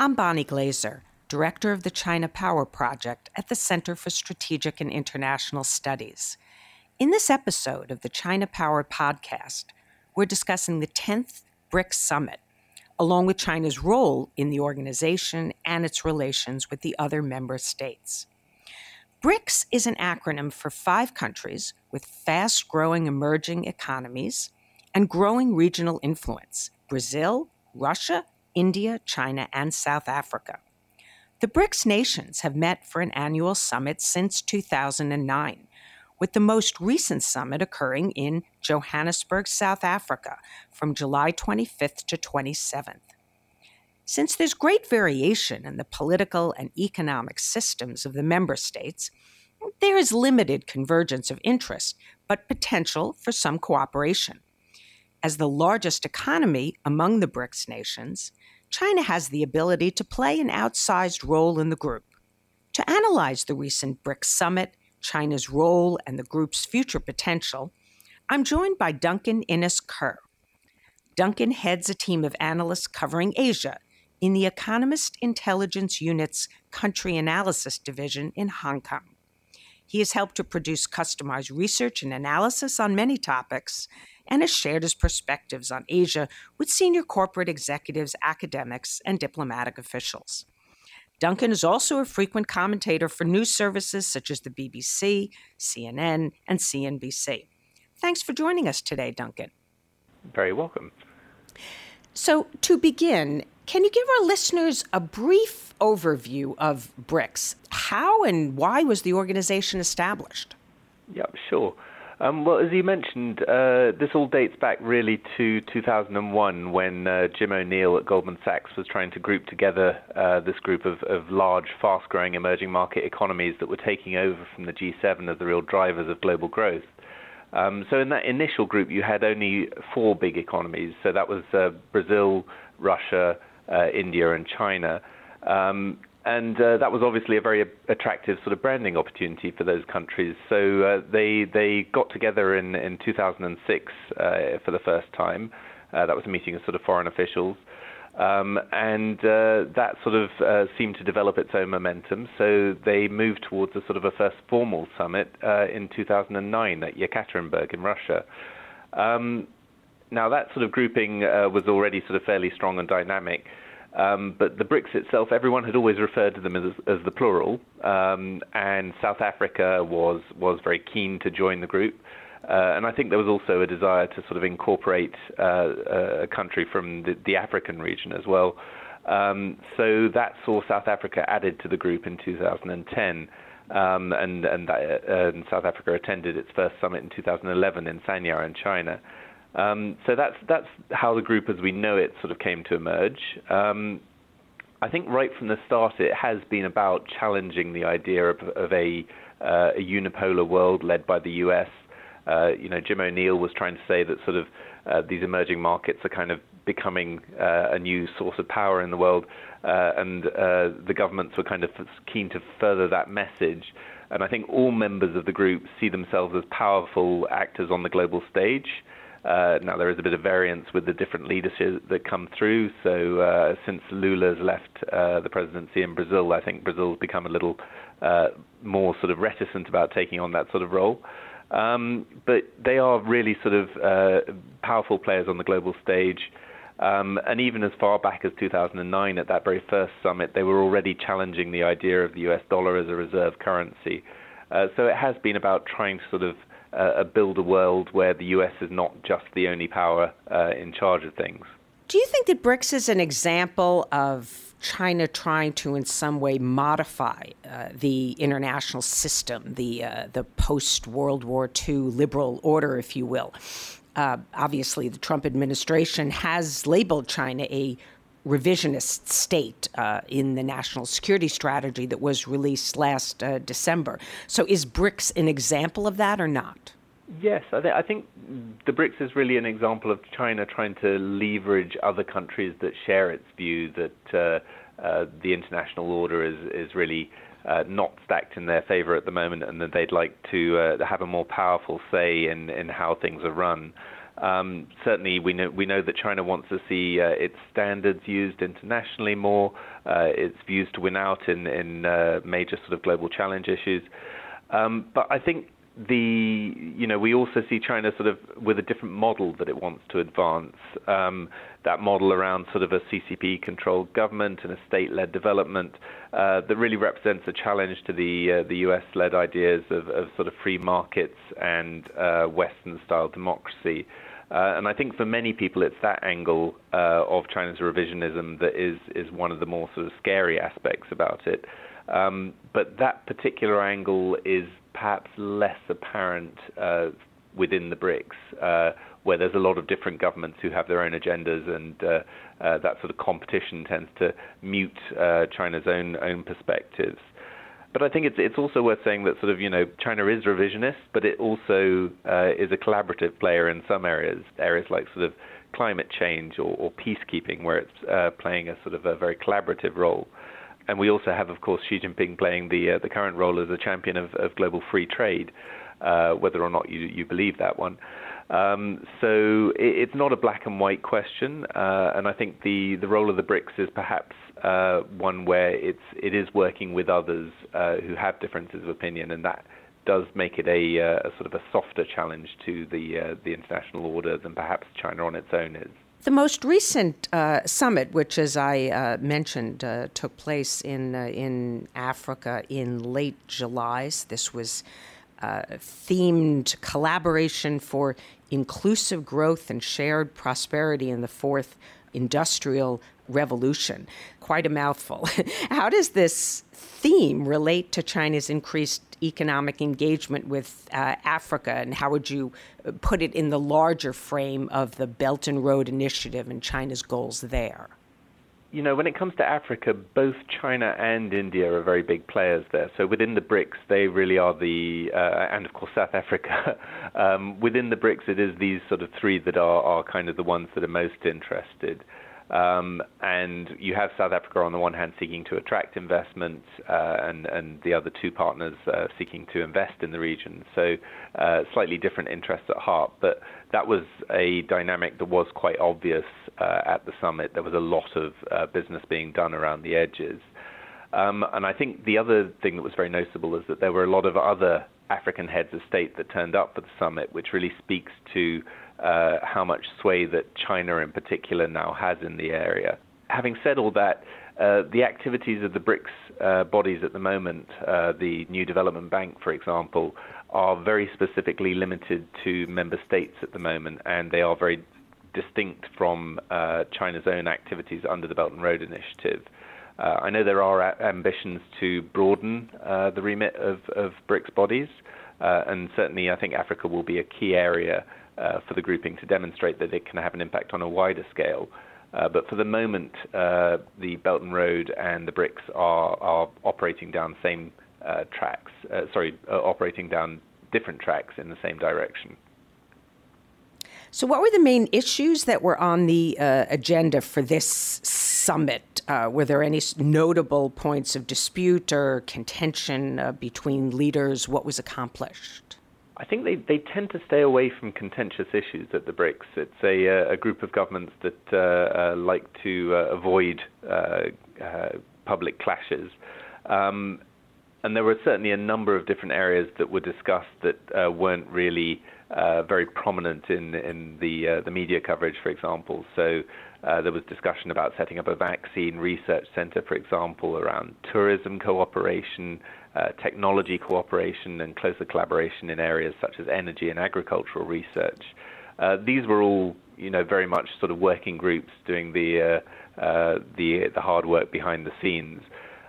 I'm Bonnie Glaser, Director of the China Power Project at the Center for Strategic and International Studies. In this episode of the China Power podcast, we're discussing the 10th BRICS Summit, along with China's role in the organization and its relations with the other member states. BRICS is an acronym for five countries with fast growing emerging economies and growing regional influence Brazil, Russia, India, China, and South Africa. The BRICS nations have met for an annual summit since 2009, with the most recent summit occurring in Johannesburg, South Africa, from July 25th to 27th. Since there's great variation in the political and economic systems of the member states, there is limited convergence of interest, but potential for some cooperation. As the largest economy among the BRICS nations, China has the ability to play an outsized role in the group. To analyze the recent BRICS summit, China's role, and the group's future potential, I'm joined by Duncan Innes Kerr. Duncan heads a team of analysts covering Asia in the Economist Intelligence Unit's Country Analysis Division in Hong Kong. He has helped to produce customized research and analysis on many topics and has shared his perspectives on Asia with senior corporate executives, academics, and diplomatic officials. Duncan is also a frequent commentator for news services such as the BBC, CNN, and CNBC. Thanks for joining us today, Duncan. Very welcome. So, to begin, can you give our listeners a brief overview of BRICS? How and why was the organization established? Yep, sure. Um, well, as you mentioned, uh, this all dates back really to 2001 when uh, Jim O'Neill at Goldman Sachs was trying to group together uh, this group of, of large, fast growing emerging market economies that were taking over from the G7 as the real drivers of global growth. Um, so, in that initial group, you had only four big economies. So, that was uh, Brazil, Russia, uh, India and China. Um, and uh, that was obviously a very attractive sort of branding opportunity for those countries. So uh, they they got together in in 2006 uh, for the first time. Uh, that was a meeting of sort of foreign officials, um, and uh, that sort of uh, seemed to develop its own momentum. So they moved towards a sort of a first formal summit in 2009 at Yekaterinburg in Russia. Um, now, that sort of grouping was already sort of fairly strong and dynamic. Um, but the BRICS itself, everyone had always referred to them as, as the plural, um, and South Africa was was very keen to join the group. Uh, and I think there was also a desire to sort of incorporate uh, a country from the, the, African region as well. Um, so that saw South Africa added to the group in 2010. Um, and, and, that, uh, and, South Africa attended its first summit in 2011 in Sanya in China. Um, so that's that's how the group, as we know it, sort of came to emerge. Um, I think right from the start, it has been about challenging the idea of, of a, uh, a unipolar world led by the U.S. Uh, you know, Jim O'Neill was trying to say that sort of uh, these emerging markets are kind of becoming uh, a new source of power in the world, uh, and uh, the governments were kind of keen to further that message. And I think all members of the group see themselves as powerful actors on the global stage. Uh, now there is a bit of variance with the different leadership that come through. So uh, since Lula's left uh, the presidency in Brazil, I think Brazil's become a little uh, more sort of reticent about taking on that sort of role. Um, but they are really sort of uh, powerful players on the global stage. Um, and even as far back as 2009, at that very first summit, they were already challenging the idea of the US dollar as a reserve currency. Uh, so it has been about trying to sort of uh, build a world where the US is not just the only power uh, in charge of things. Do you think that BRICS is an example of China trying to, in some way, modify uh, the international system, the uh, the post World War II liberal order, if you will? Uh, obviously, the Trump administration has labeled China a revisionist state uh, in the national security strategy that was released last uh, December. So, is BRICS an example of that or not? Yes, I, th- I, think the BRICS is really an example of China trying to leverage other countries that share its view that uh, uh the international order is is really uh, not stacked in their favor at the moment, and that they'd like to uh, have a more powerful say in in how things are run. Um, certainly, we know we know that China wants to see uh, its standards used internationally more, uh, its views to win out in in uh, major sort of global challenge issues. Um, but I think the you know we also see China sort of with a different model that it wants to advance. Um, that model around sort of a CCP controlled government and a state led development uh, that really represents a challenge to the uh, the US led ideas of, of, sort of free markets and uh, Western style democracy. Uh, and I think for many people, it's that angle uh, of China's revisionism that is is one of the more sort of scary aspects about it. Um, but that particular angle is perhaps less apparent uh, within the BRICS, uh, where there's a lot of different governments who have their own agendas, and uh, uh that sort of competition tends to mute China's own own perspectives. But I think it's it's also worth saying that sort of you know China is revisionist, but it also uh, is a collaborative player in some areas, areas like sort of climate change or, or peacekeeping, where it's playing a sort of a very collaborative role and we also have, of course, Xi Jinping playing the uh, the current role as a champion of, of global free trade, uh, whether or not you you believe that one. Um, so it, it's not a black and white question, uh, and I think the the role of the BRICS is perhaps uh, one where it's it is working with others uh, who have differences of opinion, and that does make it a, uh, a sort of a softer challenge to the the international order than perhaps China on its own is. The most recent uh, summit, which, as I uh, mentioned, uh, took place in uh, in Africa in late July. This was uh, themed collaboration for inclusive growth and shared prosperity in the fourth industrial revolution. Quite a mouthful. How does this theme relate to China's increased economic engagement with uh, Africa, and how would you put it in the larger frame of the Belt and Road Initiative and China's goals there? You know, when it comes to Africa, both China and India are very big players there. So within the BRICS, they really are the, uh, and of course South Africa. um, within the BRICS, it is these sort of three that are, are kind of the ones that are most interested. Um, and you have South Africa on the one hand seeking to attract investment, uh, and, and the other two partners uh, seeking to invest in the region. So uh, slightly different interests at heart, but that was a dynamic that was quite obvious uh, at the summit. There was a lot of uh, business being done around the edges. Um, and I think the other thing that was very noticeable is that there were a lot of other African heads of state that turned up for the summit, which really speaks to uh, how much sway that China in particular now has in the area. Having said all that, uh, the activities of the BRICS uh, bodies at the moment, uh, the New Development Bank, for example, are very specifically limited to member states at the moment, and they are very distinct from uh, China's own activities under the Belt and Road Initiative. Uh, I know there are ambitions to broaden the remit of, of BRICS bodies, and certainly I think Africa will be a key area uh, for the grouping to demonstrate that it can have an impact on a wider scale. Uh, but for the moment, uh, the Belt and Road and the BRICS are, are operating down same uh, tracks. Uh, sorry, uh, operating down different tracks in the same direction. So, what were the main issues that were on the agenda for this summit? were there any notable points of dispute or contention between leaders? What was accomplished? I think they, they tend to stay away from contentious issues at the BRICS. It's a, uh, a group of governments that uh, uh, like to uh, avoid uh, uh, public clashes. Um, and there were certainly a number of different areas that were discussed that weren't really very prominent in, in the, the media coverage, for example. So there was discussion about setting up a vaccine research center, for example, around tourism cooperation, uh, technology cooperation and closer collaboration in areas such as energy and agricultural research. Uh, these were all, you know, very much sort of working groups doing the uh, uh the the hard work behind the scenes.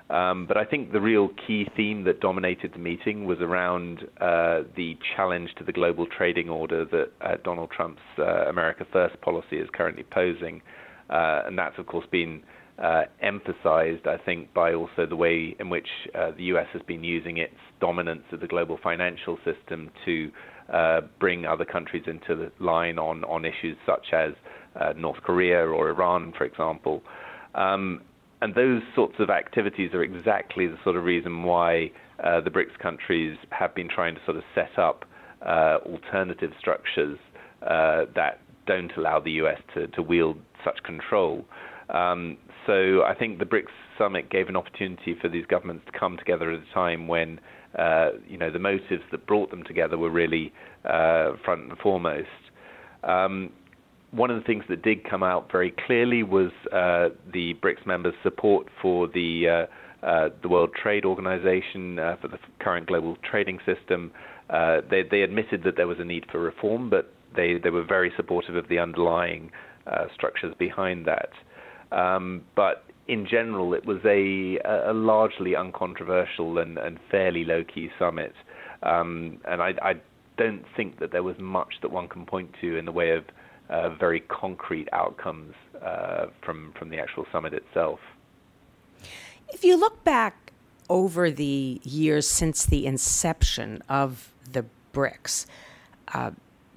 Um, but I think the real key theme that dominated the meeting was around uh, the challenge to the global trading order that uh, Donald Trump's America First policy is currently posing, and that's of course been uh, emphasized, I think, by also the way in which uh, the US has been using its dominance of the global financial system to uh, bring other countries into the line on, on issues such as uh, North Korea or Iran, for example. Um, and those sorts of activities are exactly the sort of reason why uh, the BRICS countries have been trying to sort of set up uh, alternative structures uh, that don't allow the US to, to wield such control. Um, so I think the BRICS summit gave an opportunity for these governments to come together at a time when uh, you know the motives that brought them together were really uh, front and foremost. Um, one of the things that did come out very clearly was uh, the BRICS members' support for the uh, uh, the World Trade Organization uh, for the current global trading system. they, they admitted that there was a need for reform, but they, they were very supportive of the underlying structures behind that. Um, but in general, it was a, a largely uncontroversial and, and fairly low-key summit. Um, and I, I, don't think that there was much that one can point to in the way of uh, very concrete outcomes uh, from from the actual summit itself. If you look back over the years since the inception of the BRICS, uh,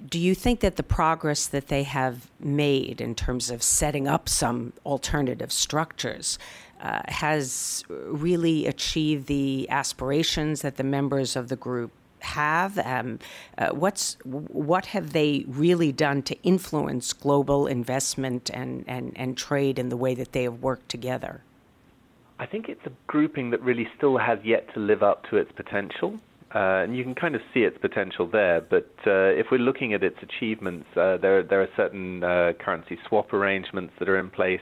do you think that the progress that they have made in terms of setting up some alternative structures uh, has really achieved the aspirations that the members of the group have? Um, uh, what's what have they really done to influence global investment and, and, and trade in the way that they have worked together? I think it's a grouping that really still has yet to live up to its potential. Uh, and you can kind of see its potential there. But uh, if we're looking at its achievements, uh, there there are certain uh, currency swap arrangements that are in place.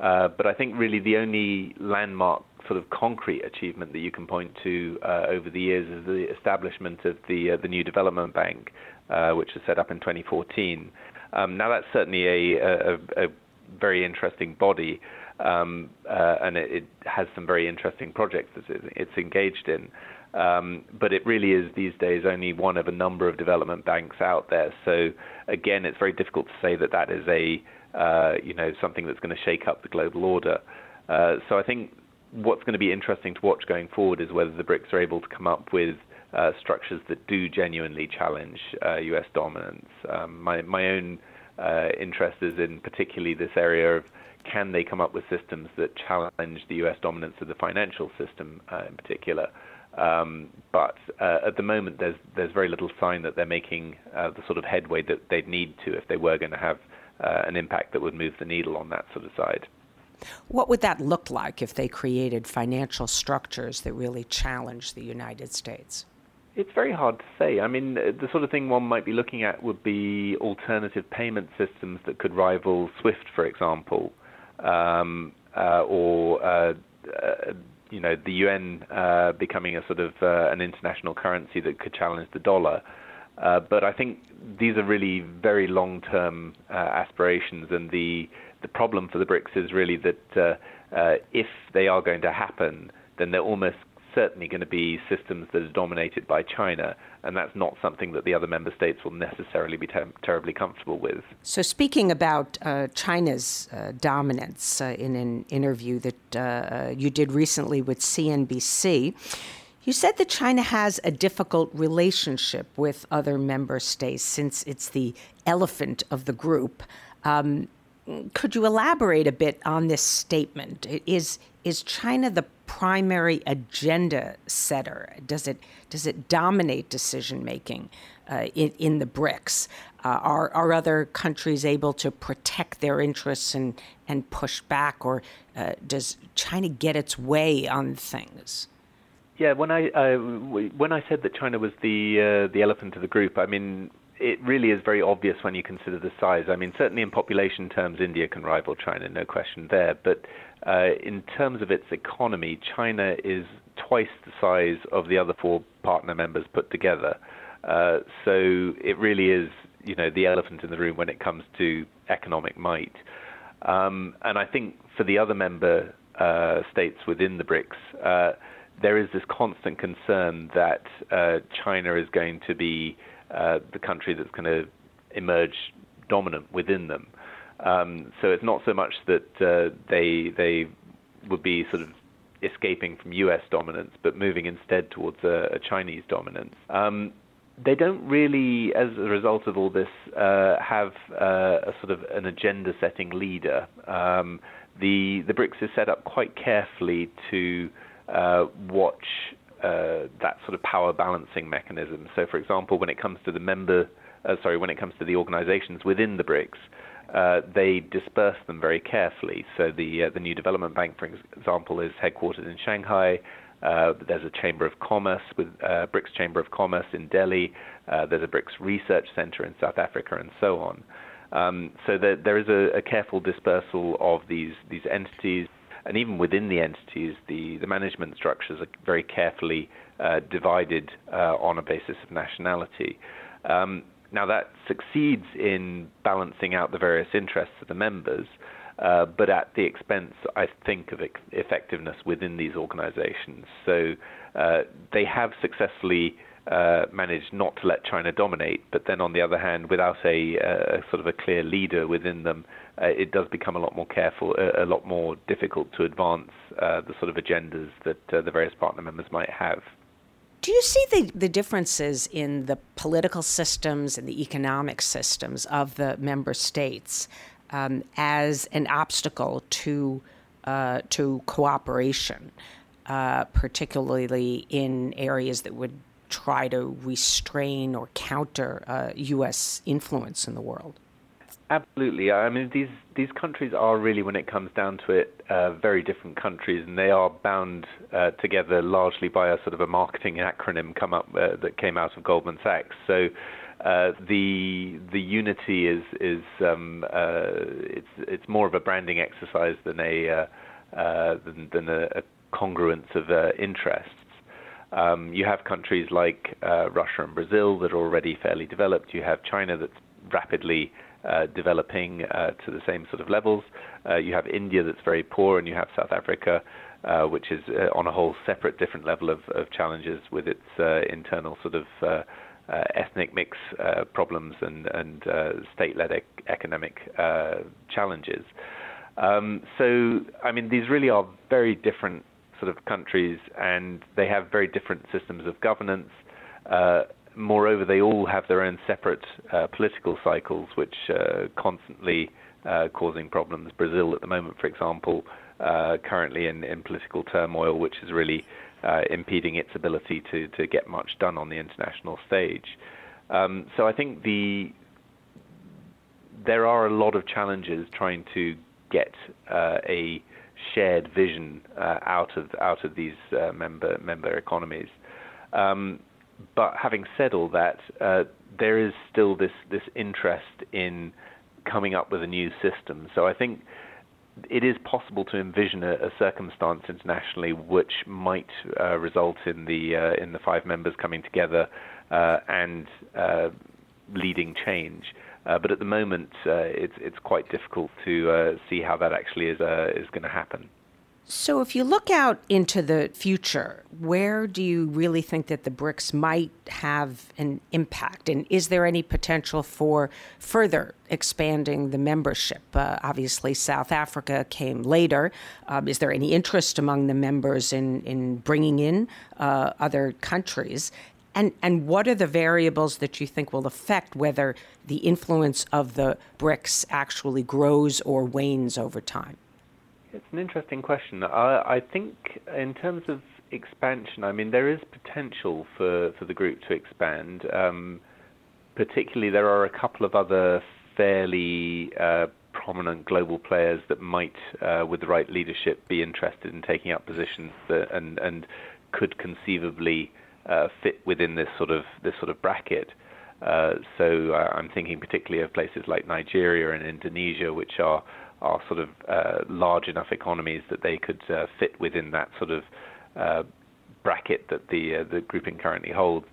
Uh, but I think really the only landmark sort of concrete achievement that you can point to uh, over the years is the establishment of the the new development bank, which was set up in 2014. Um, now that's certainly a, a, a very interesting body. Um, and it, it, has some very interesting projects that it's engaged in. Um, but it really is these days only one of a number of development banks out there. So again, it's very difficult to say that that is a uh, you know something that's going to shake up the global order. Uh, so I think what's going to be interesting to watch going forward is whether the BRICS are able to come up with uh, structures that do genuinely challenge U.S. Uh, dominance. Um, my my own uh, interest is in particularly this area of can they come up with systems that challenge the U.S. dominance of the financial system uh, in particular. Um, but uh, at the moment, there's there's very little sign that they're making uh, the sort of headway that they'd need to if they were going to have an impact that would move the needle on that sort of side. What would that look like if they created financial structures that really challenge the United States? It's very hard to say. I mean, the sort of thing one might be looking at would be alternative payment systems that could rival SWIFT, for example, um, uh, or uh, uh you know the yuan uh, becoming a sort of uh, an international currency that could challenge the dollar. Uh, but I think these are really very long-term uh, aspirations, and the the problem for the BRICS is really that uh, uh, if they are going to happen, then they're almost certainly going to be systems that are dominated by China, and that's not something that the other member states will necessarily be ter- terribly comfortable with. So, speaking about uh, China's uh, dominance uh, in an interview that uh, you did recently with CNBC, you said that China has a difficult relationship with other member states since it's the elephant of the group. Um, could you elaborate a bit on this statement? Is is China the primary agenda setter? Does it does it dominate decision making uh, in, in the BRICS? Uh, are are other countries able to protect their interests and and push back, or uh, does China get its way on things? Yeah, when I uh, when I said that China was the uh, the elephant of the group, I mean it really is very obvious when you consider the size. I mean, certainly in population terms, India can rival China, no question there. But uh, in terms of its economy, China is twice the size of the other four partner members put together. Uh, so it really is, you know, the elephant in the room when it comes to economic might. Um, and I think for the other member uh, states within the BRICS, uh, there is this constant concern that uh, China is going to be uh, the country that's going to emerge dominant within them. Um, so it's not so much that uh, they they would be sort of escaping from U.S. dominance, but moving instead towards a, a Chinese dominance. Um, they don't really, as a result of all this, uh, have uh, a sort of an agenda-setting leader. Um, the the BRICS is set up quite carefully to uh, watch uh, that sort of power balancing mechanism. So, for example, when it comes to the member uh, sorry, when it comes to the organizations within the BRICS, uh, they disperse them very carefully. So the uh, the New Development Bank, for example, is headquartered in Shanghai. Uh, there's a Chamber of Commerce with BRICS Chamber of Commerce in Delhi. There's a BRICS Research Center in South Africa, and so on. Um, so there, there is a, a, careful dispersal of these these entities, and even within the entities, the, the management structures are very carefully uh, divided uh, on a basis of nationality. Um, now that succeeds in balancing out the various interests of the members, uh, but at the expense, I think, of effectiveness within these organizations. So uh, they have successfully uh, managed not to let China dominate, but then on the other hand, without a, a sort of a clear leader within them, uh, it does become a lot more careful, a, a lot more difficult to advance uh, the sort of agendas that the various partner members might have. Do you see the, the differences in the political systems and the economic systems of the member states um, as an obstacle to uh, to cooperation, uh, particularly in areas that would try to restrain or counter uh, U.S. influence in the world? Absolutely. I mean, these these countries are really, when it comes down to it, uh, very different countries, and they are bound uh, together largely by a sort of a marketing acronym come up uh, that came out of Goldman Sachs. So. Uh, the the unity is is um, uh, it's it's more of a branding exercise than a uh, than, than a, a, congruence of interests. Um, you have countries like Russia and Brazil that are already fairly developed. You have China that's rapidly uh, developing uh, to the same sort of levels. Uh, you have India that's very poor, and you have South Africa, uh, which is uh, on a whole separate, different level of, of challenges with its uh, internal sort of ethnic mix problems and, and state-led ec- economic challenges. Um, so, I mean, these really are very different sort of countries, and they have very different systems of governance. Uh, moreover, they all have their own separate uh, political cycles, which uh, constantly uh, causing problems. Brazil, at the moment, for example, uh, currently in, in, political turmoil, which is really impeding its ability to, to get much done on the international stage. Um, so I think the there are a lot of challenges trying to get uh, a shared vision out of out of these member member economies. Um, but having said all that, uh, there is still this this interest in coming up with a new system. So I think it is possible to envision a, a circumstance internationally which might uh, result in the uh, in the five members coming together uh, and uh, leading change. Uh, but at the moment, it's it's quite difficult to see how that actually is is going to happen. So, if you look out into the future, where do you really think that the BRICS might have an impact? And is there any potential for further expanding the membership? Uh, obviously, South Africa came later. Um, is there any interest among the members in, in bringing in uh, other countries? And, and what are the variables that you think will affect whether the influence of the BRICS actually grows or wanes over time? It's an interesting question. I, I think in terms of expansion, I mean, there is potential for, for the group to expand. Um, particularly, there are a couple of other fairly uh, prominent global players that might, uh, with the right leadership, be interested in taking up positions that, and and could conceivably uh, fit within this sort of this sort of bracket. Uh, so uh, I'm thinking particularly of places like Nigeria and Indonesia, which are are sort of uh, large enough economies that they could uh, fit within that sort of bracket that the the grouping currently holds.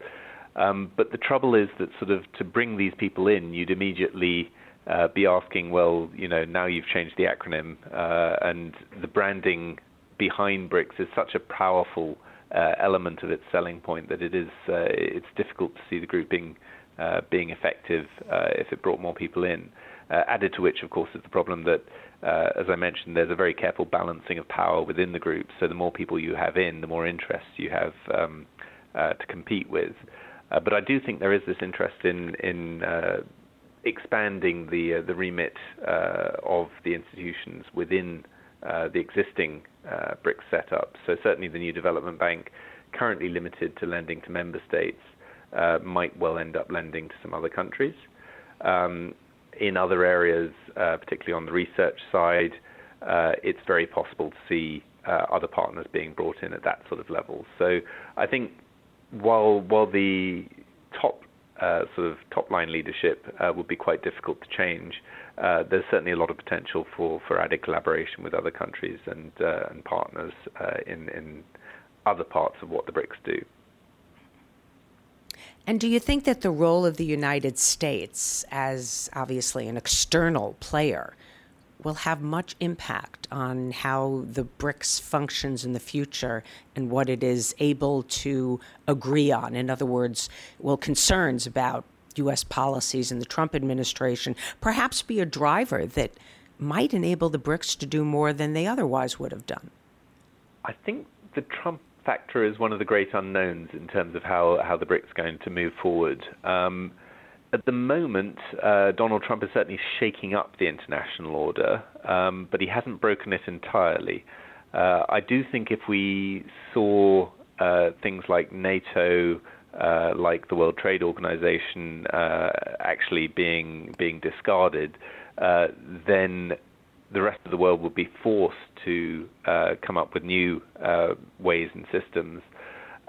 Um, but the trouble is that sort of to bring these people in, you'd immediately uh, be asking, well, you know, now you've changed the acronym, uh, and the branding behind BRICS is such a powerful element of its selling point that it is it's difficult to see the grouping being effective if it brought more people in. Uh, added to which, of course, is the problem that, uh, as I mentioned, there's a very careful balancing of power within the group. So the more people you have in, the more interests you have um, uh, to compete with. Uh, but I do think there is this interest in in uh, expanding the uh, the remit of the institutions within the existing BRICS setup. So certainly the new development bank, currently limited to lending to member states. uh, might well end up lending to some other countries. Um, in other areas, uh, particularly on the research side, uh, it's very possible to see uh, other partners being brought in at that sort of level. So I think while while the top uh, sort of top line leadership uh, would be quite difficult to change, uh, there's certainly a lot of potential for, for added collaboration with other countries and uh, and partners uh, in in other parts of what the BRICS do. And do you think that the role of the United States as obviously an external player will have much impact on how the BRICS functions in the future and what it is able to agree on? In other words, will concerns about U.S. policies in the Trump administration perhaps be a driver that might enable the BRICS to do more than they otherwise would have done? I think the Trump factor is one of the great unknowns in terms of how, how the BRICS are going to move forward. Um, at the moment, uh, Donald Trump is certainly shaking up the international order, um, but he hasn't broken it entirely. Uh, I do think if we saw uh, things like NATO, uh, like the World Trade Organization, uh, actually being being discarded, uh, then the rest of the world would be forced to come up with new ways and systems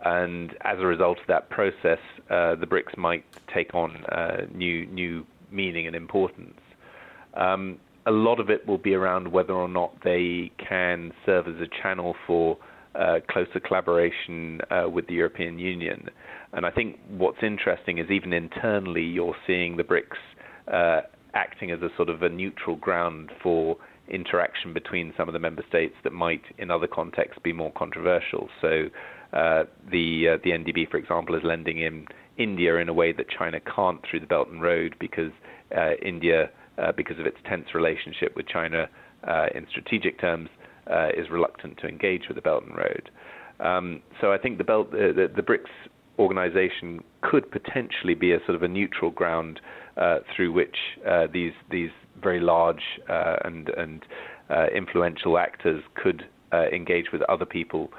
and as a result of that process, uh, the BRICS might take on uh, new new meaning and importance. Um, a lot of it will be around whether or not they can serve as a channel for uh, closer collaboration uh, with the European Union. And I think what's interesting is even internally, you're seeing the BRICS uh, acting as a sort of a neutral ground for interaction between some of the member states that might, in other contexts, be more controversial. So uh, the uh, the NDB, for example, is lending in India in a way that China can't through the Belt and Road because uh, India, uh, because of its tense relationship with China uh, in strategic terms, is reluctant to engage with the Belt and Road. Um, so I think the Belt, the, the, BRICS organization could potentially be a sort of a neutral ground through which these these very large and and influential actors could engage with other people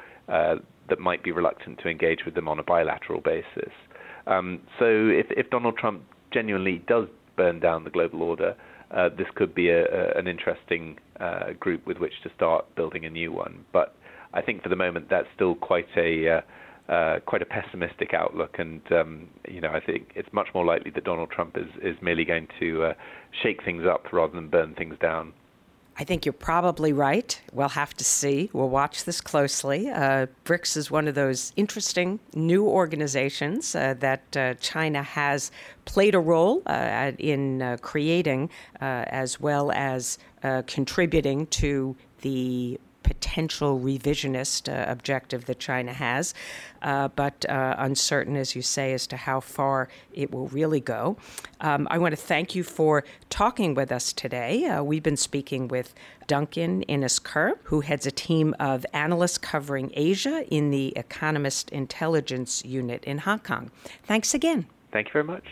that might be reluctant to engage with them on a bilateral basis. Um, so if, if, Donald Trump genuinely does burn down the global order, uh, this could be a, a, an interesting uh, group with which to start building a new one. But I think for the moment that's still quite a uh, uh quite a pessimistic outlook, and um, you know I think it's much more likely that Donald Trump is is merely going to uh, shake things up rather than burn things down. I think you're probably right. We'll have to see. We'll watch this closely. Uh, BRICS is one of those interesting new organizations uh, that uh, China has played a role uh, in uh, creating, uh, as well as contributing to the potential revisionist uh, objective that China has, uh, but uh, uncertain, as you say, as to how far it will really go. Um, I want to thank you for talking with us today. Uh, we've been speaking with Duncan Innes-Kerr, who heads a team of analysts covering Asia in the Economist Intelligence Unit in Hong Kong. Thanks again. Thank you very much.